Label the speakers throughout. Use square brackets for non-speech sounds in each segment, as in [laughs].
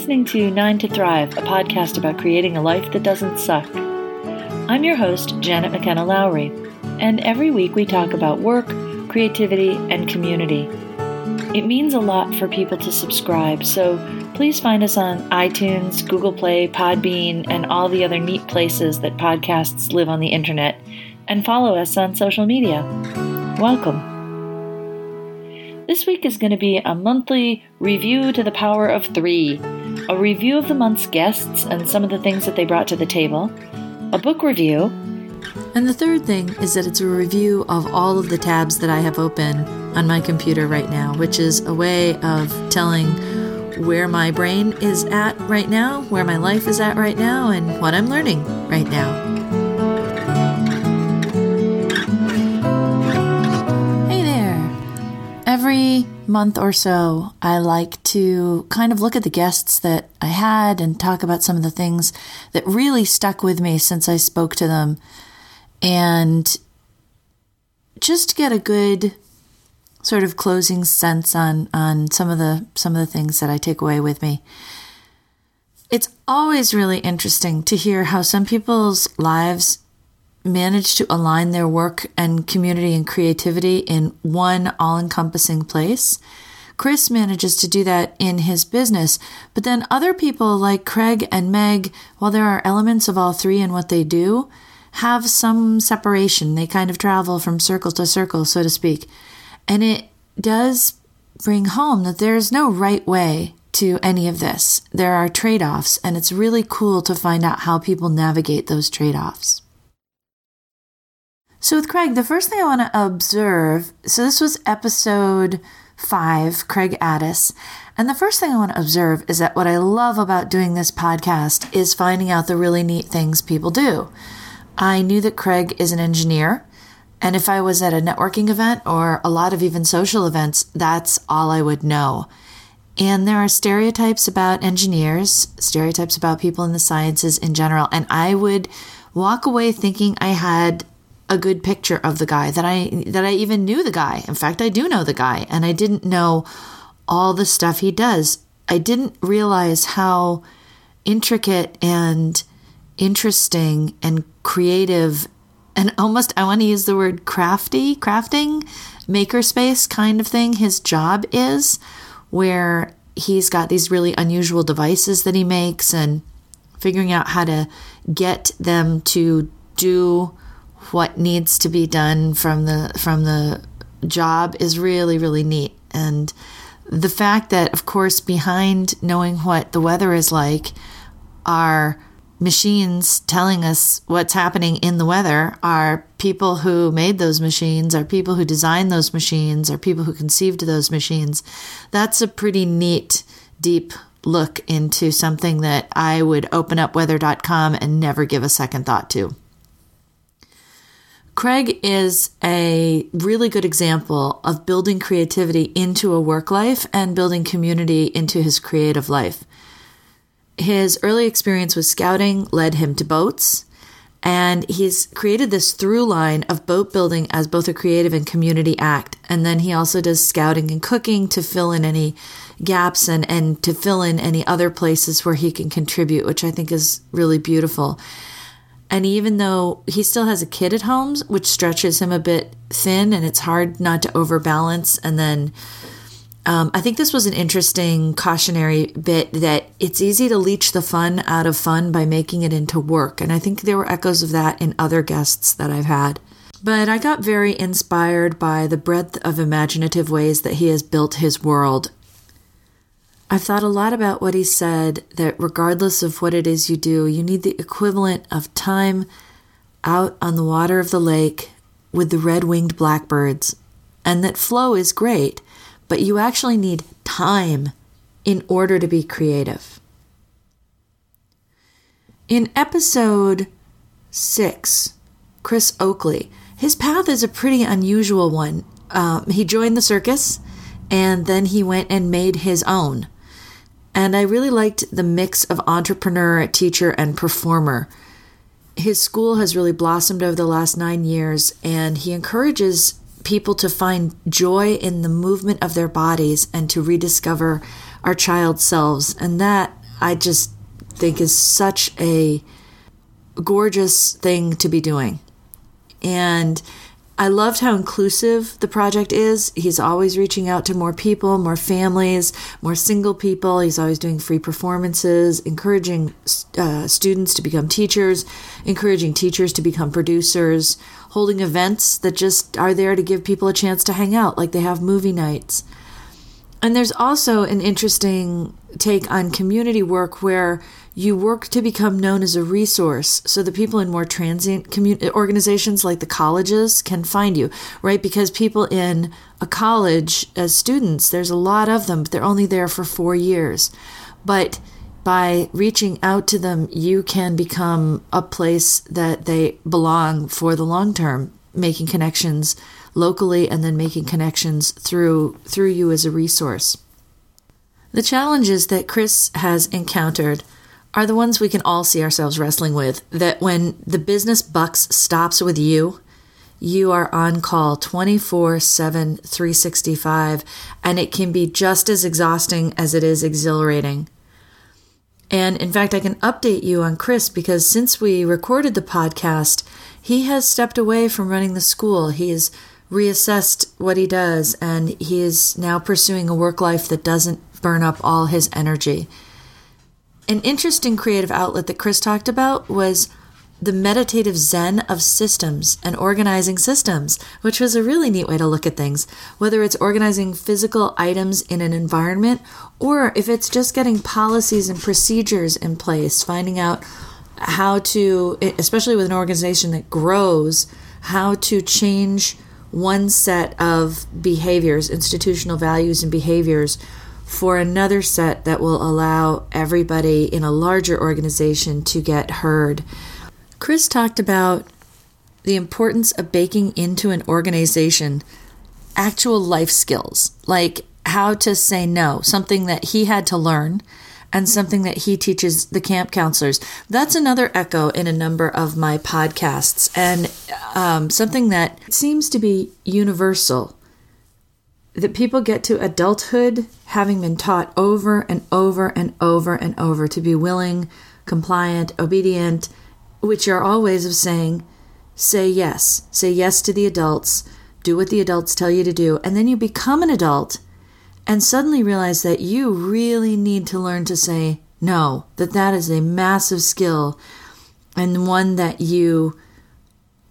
Speaker 1: listening to Nine to Thrive, a podcast about creating a life that doesn't suck. I'm your host, Janet McKenna Lowry, and every week we talk about work, creativity, and community. It means a lot for people to subscribe, so please find us on iTunes, Google Play, Podbean, and all the other neat places that podcasts live on the internet, and follow us on social media. Welcome. This week is going to be a monthly review to the power of three a review of the month's guests and some of the things that they brought to the table, a book review,
Speaker 2: and the third thing is that it's a review of all of the tabs that I have open on my computer right now, which is a way of telling where my brain is at right now, where my life is at right now, and what I'm learning right now. Hey there! Every month or so, I like to kind of look at the guests that I had and talk about some of the things that really stuck with me since I spoke to them. And just get a good sort of closing sense on on some of the some of the things that I take away with me. It's always really interesting to hear how some people's lives manage to align their work and community and creativity in one all encompassing place. Chris manages to do that in his business, but then other people like Craig and Meg, while there are elements of all three in what they do, have some separation. They kind of travel from circle to circle, so to speak. And it does bring home that there's no right way to any of this. There are trade offs, and it's really cool to find out how people navigate those trade offs. So, with Craig, the first thing I want to observe so, this was episode five, Craig Addis. And the first thing I want to observe is that what I love about doing this podcast is finding out the really neat things people do. I knew that Craig is an engineer. And if I was at a networking event or a lot of even social events, that's all I would know. And there are stereotypes about engineers, stereotypes about people in the sciences in general. And I would walk away thinking I had a good picture of the guy that I that I even knew the guy. In fact, I do know the guy and I didn't know all the stuff he does. I didn't realize how intricate and interesting and creative and almost I want to use the word crafty, crafting, makerspace kind of thing his job is where he's got these really unusual devices that he makes and figuring out how to get them to do what needs to be done from the from the job is really really neat and the fact that of course behind knowing what the weather is like are machines telling us what's happening in the weather are people who made those machines are people who designed those machines are people who conceived those machines that's a pretty neat deep look into something that I would open up weather.com and never give a second thought to. Craig is a really good example of building creativity into a work life and building community into his creative life. His early experience with scouting led him to boats, and he's created this through line of boat building as both a creative and community act. And then he also does scouting and cooking to fill in any gaps and, and to fill in any other places where he can contribute, which I think is really beautiful. And even though he still has a kid at home, which stretches him a bit thin and it's hard not to overbalance. And then um, I think this was an interesting cautionary bit that it's easy to leech the fun out of fun by making it into work. And I think there were echoes of that in other guests that I've had. But I got very inspired by the breadth of imaginative ways that he has built his world I've thought a lot about what he said that regardless of what it is you do, you need the equivalent of time out on the water of the lake with the red winged blackbirds. And that flow is great, but you actually need time in order to be creative. In episode six, Chris Oakley, his path is a pretty unusual one. Um, he joined the circus and then he went and made his own. And I really liked the mix of entrepreneur, teacher, and performer. His school has really blossomed over the last nine years, and he encourages people to find joy in the movement of their bodies and to rediscover our child selves. And that I just think is such a gorgeous thing to be doing. And I loved how inclusive the project is. He's always reaching out to more people, more families, more single people. He's always doing free performances, encouraging uh, students to become teachers, encouraging teachers to become producers, holding events that just are there to give people a chance to hang out, like they have movie nights. And there's also an interesting take on community work where you work to become known as a resource so the people in more transient community organizations like the colleges can find you, right? Because people in a college as students, there's a lot of them, but they're only there for four years. But by reaching out to them, you can become a place that they belong for the long term, making connections locally and then making connections through through you as a resource. The challenges that Chris has encountered are the ones we can all see ourselves wrestling with. That when the business bucks stops with you, you are on call 24 7, 365, and it can be just as exhausting as it is exhilarating. And in fact, I can update you on Chris because since we recorded the podcast, he has stepped away from running the school. He has reassessed what he does and he is now pursuing a work life that doesn't burn up all his energy. An interesting creative outlet that Chris talked about was the meditative zen of systems and organizing systems, which was a really neat way to look at things. Whether it's organizing physical items in an environment or if it's just getting policies and procedures in place, finding out how to, especially with an organization that grows, how to change one set of behaviors, institutional values and behaviors for another set that will allow everybody in a larger organization to get heard. Chris talked about the importance of baking into an organization actual life skills, like how to say no, something that he had to learn and something that he teaches the camp counselors. That's another echo in a number of my podcasts, and um, something that seems to be universal that people get to adulthood having been taught over and over and over and over to be willing, compliant, obedient, which are all ways of saying, say yes. Say yes to the adults, do what the adults tell you to do, and then you become an adult and suddenly realize that you really need to learn to say no, that that is a massive skill and one that you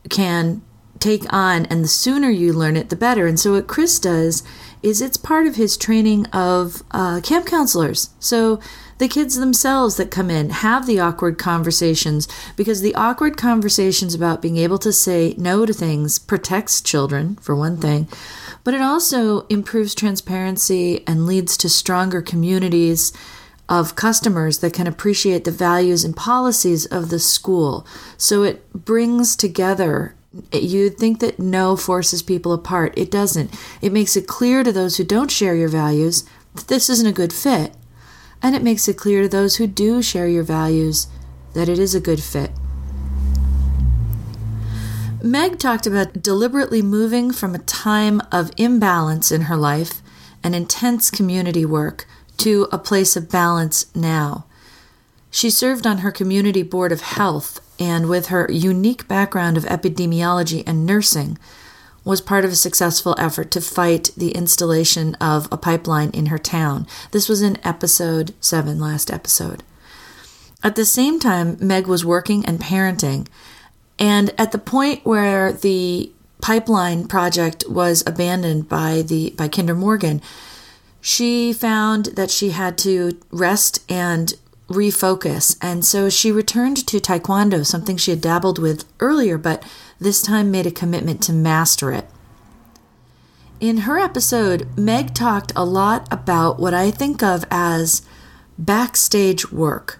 Speaker 2: can take on, and the sooner you learn it, the better. And so, what Chris does is it's part of his training of uh, camp counselors. So, the kids themselves that come in have the awkward conversations because the awkward conversations about being able to say no to things protects children, for one thing, but it also improves transparency and leads to stronger communities of customers that can appreciate the values and policies of the school. So it brings together You'd think that no forces people apart. It doesn't. It makes it clear to those who don't share your values that this isn't a good fit. And it makes it clear to those who do share your values that it is a good fit. Meg talked about deliberately moving from a time of imbalance in her life and intense community work to a place of balance now. She served on her community board of health and with her unique background of epidemiology and nursing, was part of a successful effort to fight the installation of a pipeline in her town. This was in episode 7, last episode. At the same time, Meg was working and parenting, and at the point where the pipeline project was abandoned by the by Kinder Morgan, she found that she had to rest and refocus. And so she returned to Taekwondo, something she had dabbled with earlier, but this time made a commitment to master it. In her episode, Meg talked a lot about what I think of as backstage work.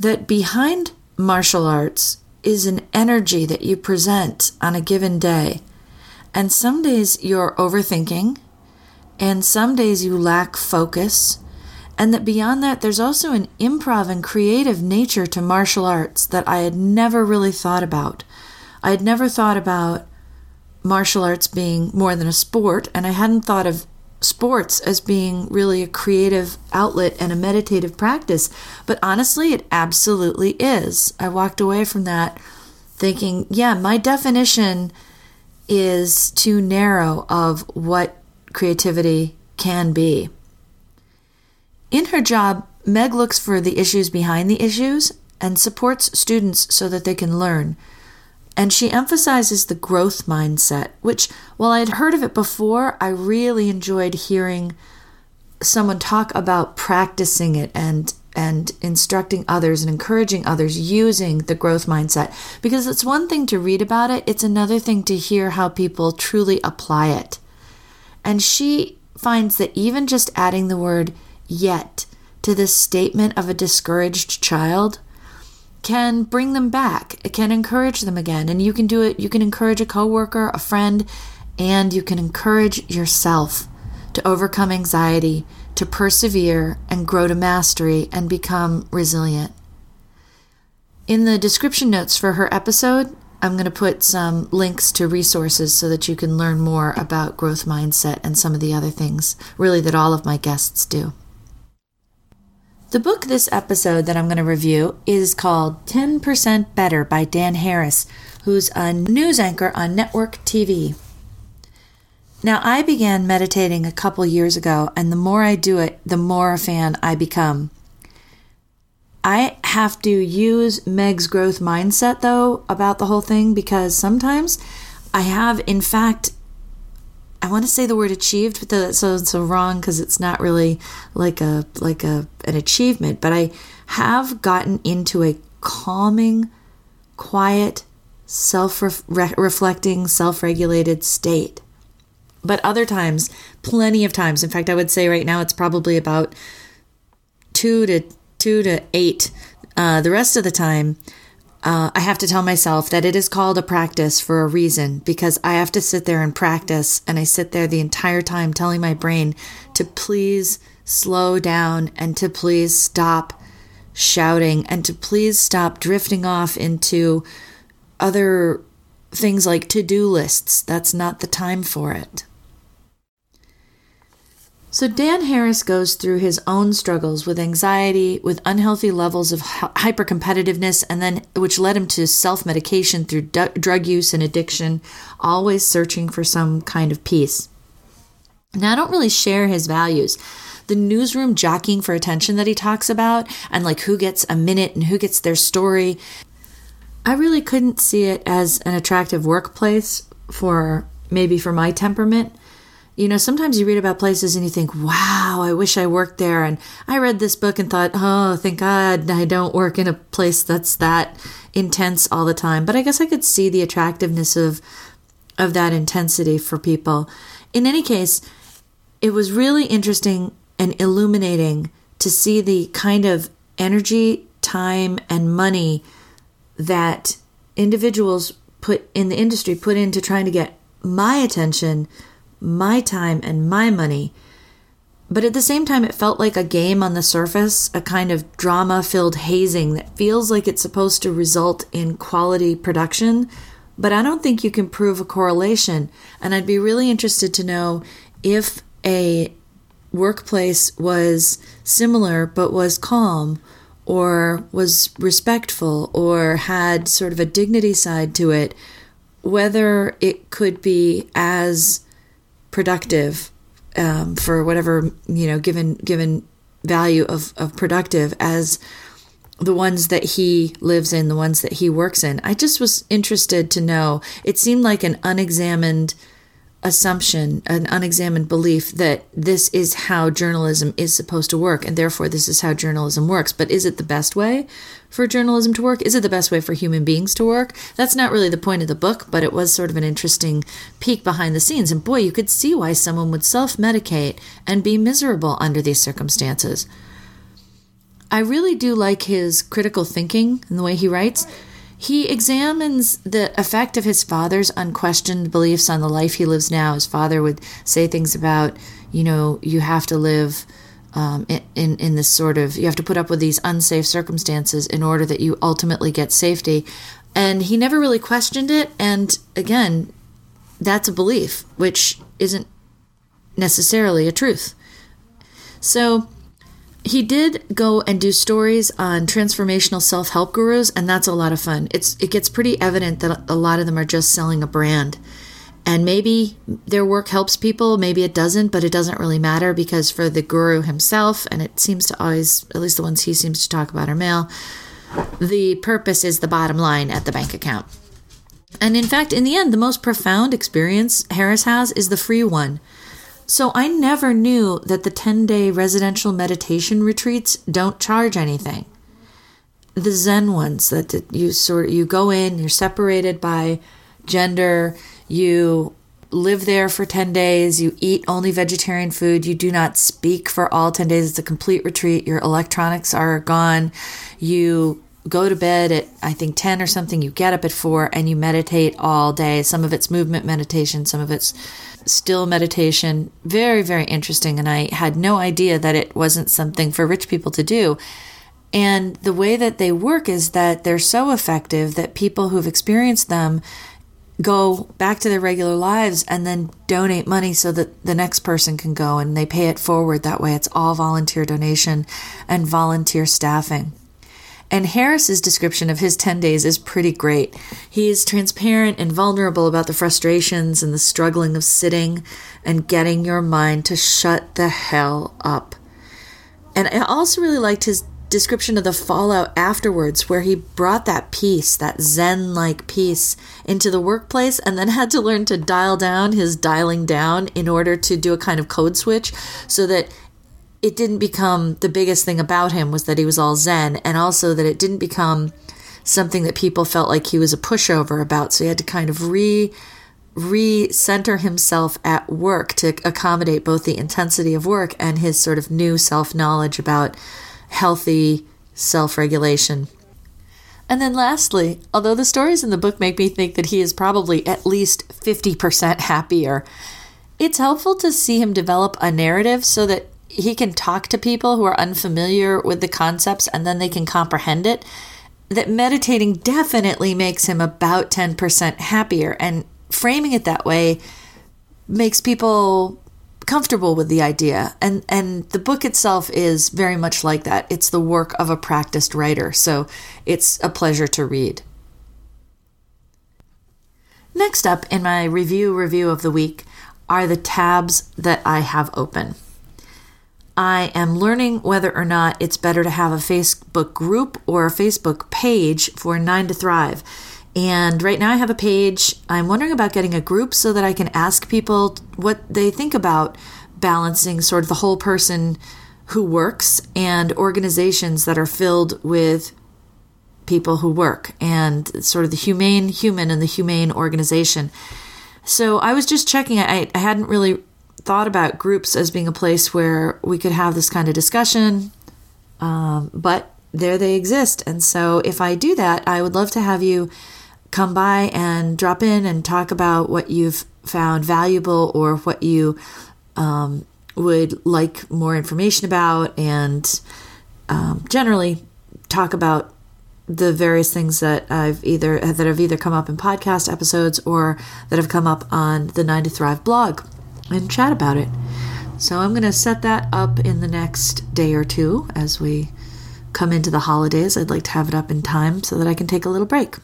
Speaker 2: That behind martial arts is an energy that you present on a given day. And some days you're overthinking, and some days you lack focus, and that beyond that, there's also an improv and creative nature to martial arts that I had never really thought about. I had never thought about martial arts being more than a sport, and I hadn't thought of sports as being really a creative outlet and a meditative practice, but honestly, it absolutely is. I walked away from that thinking, yeah, my definition is too narrow of what creativity can be. In her job, Meg looks for the issues behind the issues and supports students so that they can learn. And she emphasizes the growth mindset, which, while I had heard of it before, I really enjoyed hearing someone talk about practicing it and and instructing others and encouraging others using the growth mindset because it's one thing to read about it it's another thing to hear how people truly apply it and she finds that even just adding the word yet to this statement of a discouraged child can bring them back. It can encourage them again. And you can do it, you can encourage a coworker, a friend, and you can encourage yourself to overcome anxiety, to persevere and grow to mastery and become resilient. In the description notes for her episode, I'm going to put some links to resources so that you can learn more about growth mindset and some of the other things, really, that all of my guests do. The book this episode that I'm going to review is called 10% Better by Dan Harris, who's a news anchor on network TV. Now, I began meditating a couple years ago, and the more I do it, the more a fan I become. I have to use Meg's growth mindset, though, about the whole thing because sometimes I have, in fact, I want to say the word achieved, but that sounds so wrong because it's not really like a like a an achievement. But I have gotten into a calming, quiet, self reflecting, self regulated state. But other times, plenty of times. In fact, I would say right now it's probably about two to two to eight. Uh, the rest of the time, uh, I have to tell myself that it is called a practice for a reason because I have to sit there and practice. And I sit there the entire time telling my brain to please slow down and to please stop shouting and to please stop drifting off into other things like to do lists. That's not the time for it. So, Dan Harris goes through his own struggles with anxiety, with unhealthy levels of hyper competitiveness, and then which led him to self medication through d- drug use and addiction, always searching for some kind of peace. Now, I don't really share his values. The newsroom jockeying for attention that he talks about, and like who gets a minute and who gets their story, I really couldn't see it as an attractive workplace for maybe for my temperament you know, sometimes you read about places and you think, wow, I wish I worked there. And I read this book and thought, oh, thank God I don't work in a place that's that intense all the time. But I guess I could see the attractiveness of, of that intensity for people. In any case, it was really interesting and illuminating to see the kind of energy, time, and money that individuals put in the industry put into trying to get my attention my time and my money. But at the same time, it felt like a game on the surface, a kind of drama filled hazing that feels like it's supposed to result in quality production. But I don't think you can prove a correlation. And I'd be really interested to know if a workplace was similar but was calm or was respectful or had sort of a dignity side to it, whether it could be as productive um, for whatever you know given given value of, of productive as the ones that he lives in the ones that he works in. I just was interested to know it seemed like an unexamined assumption, an unexamined belief that this is how journalism is supposed to work, and therefore this is how journalism works. But is it the best way for journalism to work? Is it the best way for human beings to work? That's not really the point of the book, but it was sort of an interesting peek behind the scenes. And boy, you could see why someone would self medicate and be miserable under these circumstances. I really do like his critical thinking and the way he writes. He examines the effect of his father's unquestioned beliefs on the life he lives now. His father would say things about, you know, you have to live um, in in this sort of you have to put up with these unsafe circumstances in order that you ultimately get safety, and he never really questioned it. And again, that's a belief which isn't necessarily a truth. So he did go and do stories on transformational self-help gurus and that's a lot of fun. It's it gets pretty evident that a lot of them are just selling a brand. And maybe their work helps people, maybe it doesn't, but it doesn't really matter because for the guru himself, and it seems to always, at least the ones he seems to talk about are male, the purpose is the bottom line at the bank account. And in fact, in the end, the most profound experience Harris has is the free one. So I never knew that the 10 day residential meditation retreats don't charge anything. The Zen ones that you sort of, you go in, you're separated by gender, you live there for 10 days, you eat only vegetarian food, you do not speak for all 10 days. It's a complete retreat. Your electronics are gone. You go to bed at I think 10 or something, you get up at 4 and you meditate all day. Some of it's movement meditation, some of it's still meditation. Very very interesting and I had no idea that it wasn't something for rich people to do. And the way that they work is that they're so effective that people who've experienced them go back to their regular lives and then donate money so that the next person can go and they pay it forward that way. It's all volunteer donation and volunteer staffing. And Harris's description of his 10 days is pretty great. He is transparent and vulnerable about the frustrations and the struggling of sitting and getting your mind to shut the hell up. And I also really liked his description of the fallout afterwards, where he brought that peace, that Zen like peace, into the workplace and then had to learn to dial down his dialing down in order to do a kind of code switch so that it didn't become the biggest thing about him was that he was all Zen, and also that it didn't become something that people felt like he was a pushover about. So he had to kind of re re-center himself at work to accommodate both the intensity of work and his sort of new self-knowledge about healthy self regulation. And then, lastly, although the stories in the book make me think that he is probably at least 50% happier, it's helpful to see him develop a narrative so that he can talk to people who are unfamiliar with the concepts and then they can comprehend it. That meditating definitely makes him about 10% happier. And framing it that way makes people comfortable with the idea and and the book itself is very much like that it's the work of a practiced writer so it's a pleasure to read next up in my review review of the week are the tabs that i have open i am learning whether or not it's better to have a facebook group or a facebook page for 9 to thrive and right now I have a page. I'm wondering about getting a group so that I can ask people what they think about balancing sort of the whole person who works and organizations that are filled with people who work and sort of the humane human and the humane organization. So I was just checking. I, I hadn't really thought about groups as being a place where we could have this kind of discussion, um, but there they exist. And so if I do that, I would love to have you come by and drop in and talk about what you've found valuable or what you um, would like more information about, and um, generally talk about the various things that I've either that have either come up in podcast episodes or that have come up on the Nine to Thrive blog and chat about it. So I'm going to set that up in the next day or two as we come into the holidays. I'd like to have it up in time so that I can take a little break.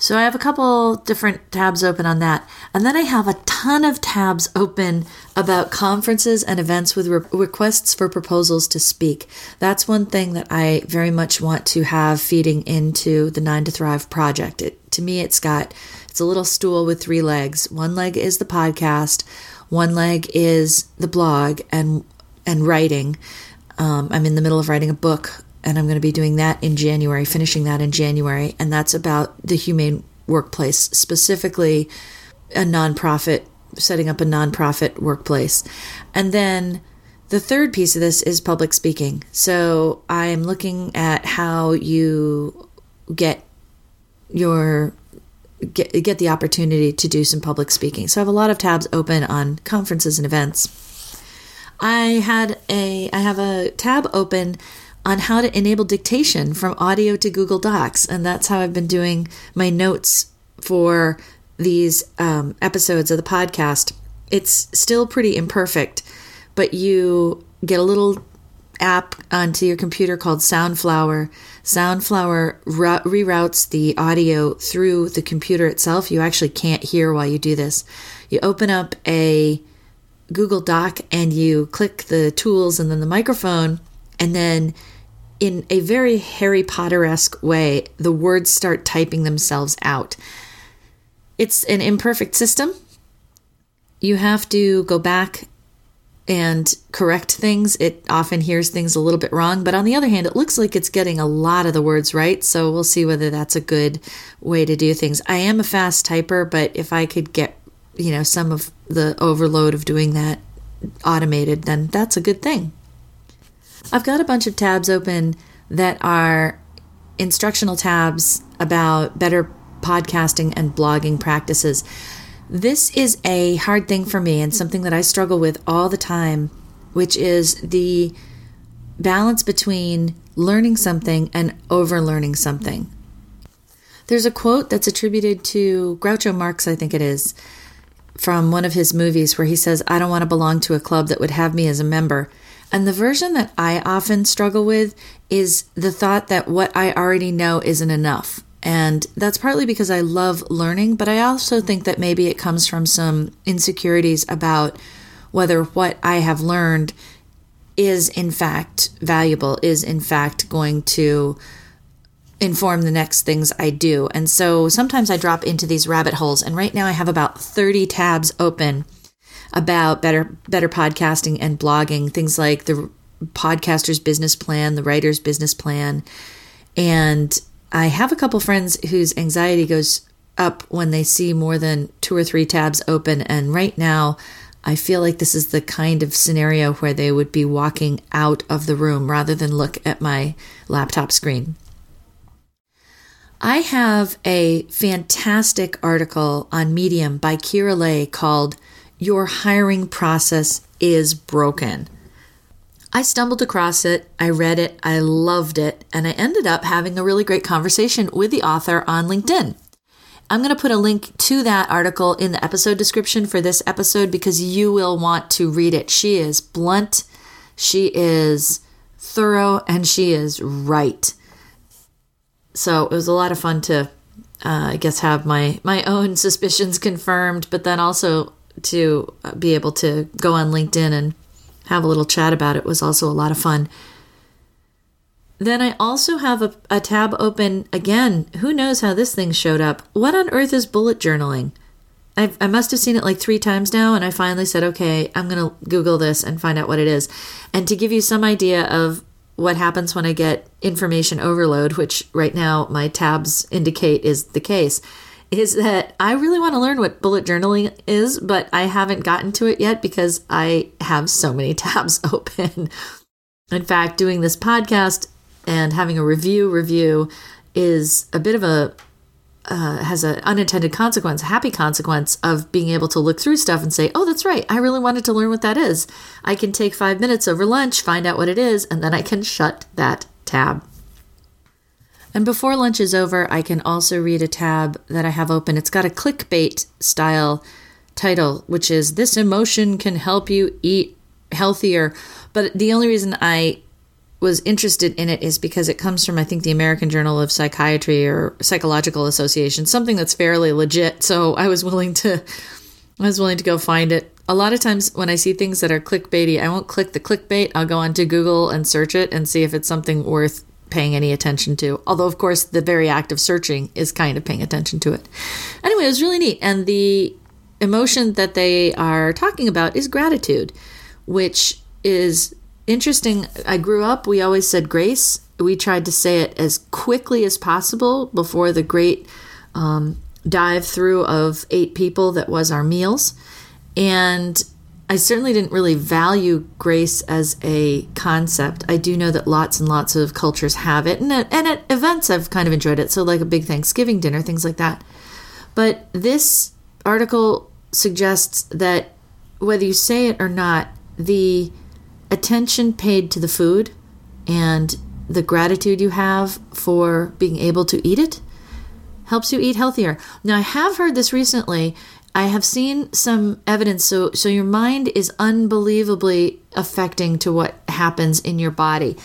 Speaker 2: So I have a couple different tabs open on that. And then I have a ton of tabs open about conferences and events with re- requests for proposals to speak. That's one thing that I very much want to have feeding into the Nine to Thrive project. It, to me, it's got, it's a little stool with three legs. One leg is the podcast. One leg is the blog and, and writing. Um, I'm in the middle of writing a book and I'm going to be doing that in January, finishing that in January, and that's about the humane workplace, specifically a nonprofit, setting up a nonprofit workplace. And then the third piece of this is public speaking. So I am looking at how you get your get get the opportunity to do some public speaking. So I have a lot of tabs open on conferences and events. I had a I have a tab open on how to enable dictation from audio to Google Docs. And that's how I've been doing my notes for these um, episodes of the podcast. it's still pretty imperfect, but you get a little app onto your computer called Soundflower. Soundflower reroutes the audio through the computer itself. You actually can't hear while you do this. You open up a Google Doc and you click the tools and then the microphone, and then in a very Harry Potter esque way, the words start typing themselves out. It's an imperfect system. You have to go back and correct things. It often hears things a little bit wrong, but on the other hand, it looks like it's getting a lot of the words right. So we'll see whether that's a good way to do things. I am a fast typer, but if I could get, you know, some of the overload of doing that automated, then that's a good thing. I've got a bunch of tabs open that are instructional tabs about better podcasting and blogging practices. This is a hard thing for me and something that I struggle with all the time, which is the balance between learning something and overlearning something. There's a quote that's attributed to Groucho Marx, I think it is, from one of his movies where he says, I don't want to belong to a club that would have me as a member. And the version that I often struggle with is the thought that what I already know isn't enough. And that's partly because I love learning, but I also think that maybe it comes from some insecurities about whether what I have learned is in fact valuable, is in fact going to inform the next things I do. And so sometimes I drop into these rabbit holes and right now I have about 30 tabs open about better better podcasting and blogging, things like the podcaster's business plan, the writer's business plan, and I have a couple friends whose anxiety goes up when they see more than two or three tabs open. And right now, I feel like this is the kind of scenario where they would be walking out of the room rather than look at my laptop screen. I have a fantastic article on Medium by Kira Lay called Your Hiring Process is Broken. I stumbled across it, I read it, I loved it, and I ended up having a really great conversation with the author on LinkedIn. I'm going to put a link to that article in the episode description for this episode because you will want to read it. She is blunt, she is thorough, and she is right. So it was a lot of fun to, uh, I guess, have my my own [laughs] suspicions confirmed, but then also to be able to go on LinkedIn and have a little chat about it was also a lot of fun. Then I also have a, a, tab open again. Who knows how this thing showed up? What on earth is bullet journaling? I've, i must have seen it like three times now, and I finally said, okay, I'm going to Google this and find out what it is. And to give you some idea of what happens when I get information overload, which right now my tabs indicate is the case, is that I really want to learn what bullet journaling is, but I haven't gotten to it yet because I have so many [laughs] tabs open. In fact, doing this podcast and having a review review is a bit of a uh, has an unintended consequence, happy consequence of being able to look through stuff and say, oh, that's right. I really wanted to learn what that is. I can take five minutes over lunch, find out what it is, and then I can shut that tab. And before lunch is over, I can also read a tab that I have open. It's got a clickbait style title, which is This Emotion Can Help You Eat Healthier. But the only reason I was interested in it is because it comes from, I think, the American Journal of Psychiatry or Psychological Association, something that's fairly legit. So I was willing to. I was willing to go find it. A lot of times when I see things that are clickbaity, I won't click the clickbait. I'll go onto Google and search it and see if it's something worth paying any attention to. Although, of course, the very act of searching is kind of paying attention to it. Anyway, it was really neat. And the emotion that they are talking about is gratitude, which is interesting. I grew up, we always said grace. We tried to say it as quickly as possible before the great um, dive through of eight people that was our meals. And I certainly didn't really value grace as a concept. I do know that lots and lots of cultures have it, and at, and at events I've kind of enjoyed it. So, like a big Thanksgiving dinner, things like that. But this article suggests that whether you say it or not, the attention paid to the food and the gratitude you have for being able to eat it helps you eat healthier. Now, I have heard this recently I have seen some evidence. So, so your mind is unbelievably affecting to what happens in your body.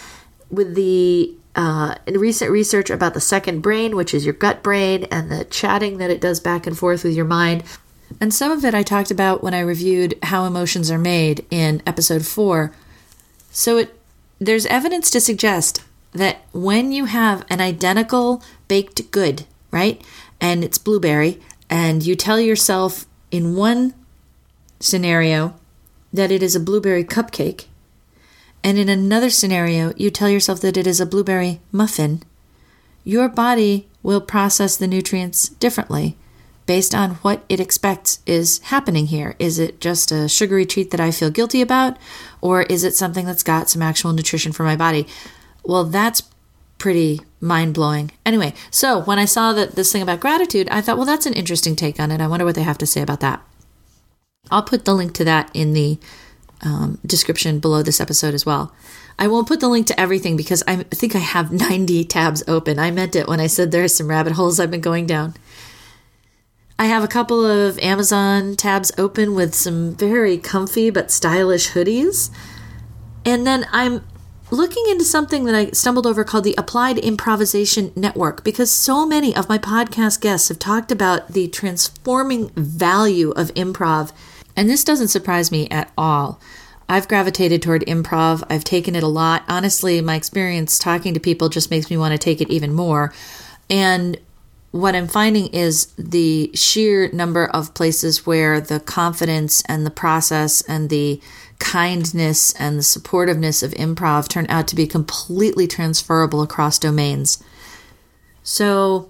Speaker 2: With the uh, in recent research about the second brain, which is your gut brain, and the chatting that it does back and forth with your mind. And some of it I talked about when I reviewed how emotions are made in episode four. So it there's evidence to suggest that when you have an identical baked good, right, and it's blueberry, and you tell yourself in one scenario that it is a blueberry cupcake, and in another scenario you tell yourself that it is a blueberry muffin, your body will process the nutrients differently based on what it expects is happening here. Is it just a sugary treat that I feel guilty about, or is it something that's got some actual nutrition for my body? Well, that's pretty mind blowing. Anyway, so when I saw that this thing about gratitude, I thought, well, that's an interesting take on it. I wonder what they have to say about that. I'll put the link to that in the um, description below this episode as well. I won't put the link to everything because I think I have [laughs] 90 tabs open. I meant it when I said there are some rabbit holes I've been going down. I have a couple of Amazon tabs open with some very comfy but stylish hoodies. And then I'm looking into something that I stumbled over called the Applied Improvisation Network because so many of my podcast guests have talked about the transforming value of improv. And this doesn't surprise me at all. I've gravitated toward improv. I've taken it a lot. Honestly, my experience talking to people just makes me want to take it even more. And what I'm finding is the sheer number of places where the confidence and the process and the kindness and the supportiveness of improv turn out to be completely transferable across domains. So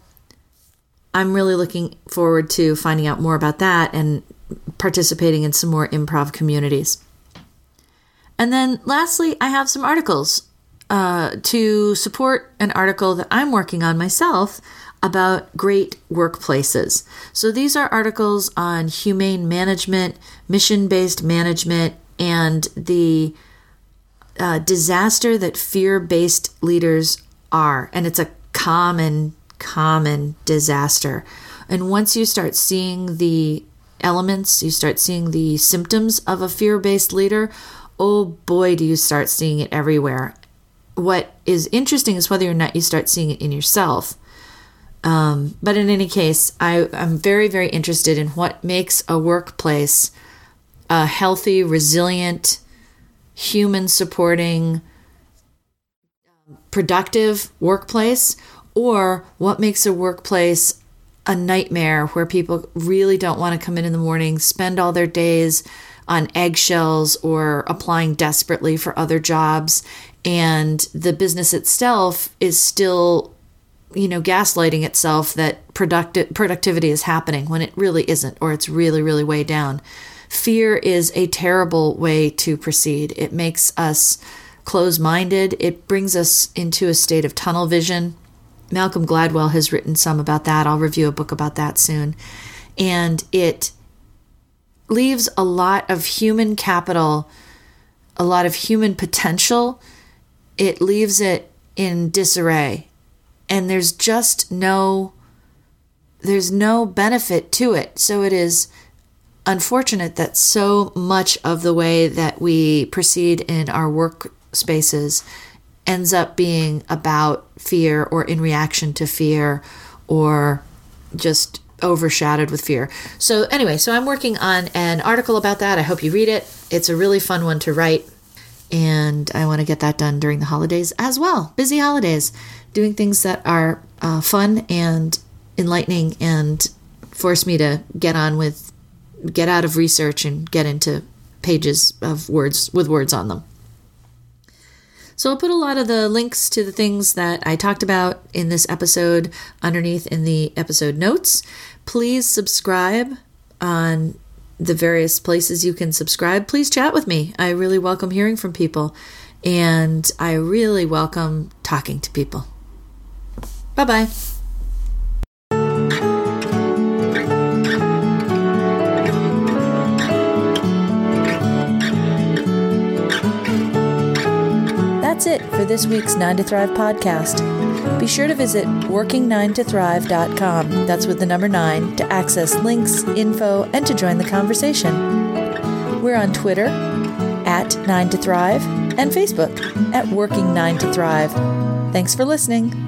Speaker 2: I'm really looking forward to finding out more about that and participating in some more improv communities. And then lastly, I have some articles uh, to support an article that I'm working on myself about great workplaces. So these are articles on humane management, mission based management, and the uh, disaster that fear based leaders are. And it's a common, common disaster. And once you start seeing the elements, you start seeing the symptoms of a fear based leader, oh boy, do you start seeing it everywhere. What is interesting is whether or not you start seeing it in yourself. Um, but in any case, I, I'm very, very interested in what makes a workplace a healthy, resilient, human supporting, productive workplace, or what makes a workplace a nightmare where people really don't want to come in in the morning, spend all their days on eggshells or applying desperately for other jobs, and the business itself is still you know, gaslighting itself that productivity is happening when it really isn't, or it's really, really way down. Fear is a terrible way to proceed. It makes us close minded, it brings us into a state of tunnel vision. Malcolm Gladwell has written some about that. I'll review a book about that soon. And it leaves a lot of human capital, a lot of human potential. It leaves it in disarray and there's just no there's no benefit to it. So it is unfortunate that so much of the way that we proceed in our work spaces ends up being about fear or in reaction to fear or just overshadowed with fear. So anyway, so I'm working on an article about that. I hope you read it. It's a really fun one to write and I want to get that done during the holidays as well. Busy holidays doing things that are uh, fun and enlightening and force me to get on with get out of research and get into pages of words with words on them. So I'll put a lot of the links to the things that I talked about in this episode underneath in the episode notes. Please subscribe on the various places you can subscribe. Please chat with me. I really welcome hearing from people and I really welcome talking to people. Bye bye. That's it for this week's 9 to Thrive podcast. be sure to visit working9tothrive.com. That's with the number 9 to access links, info, and to join the conversation. We're on Twitter at 9 to Thrive and Facebook at Working 9 to Thrive. Thanks for listening.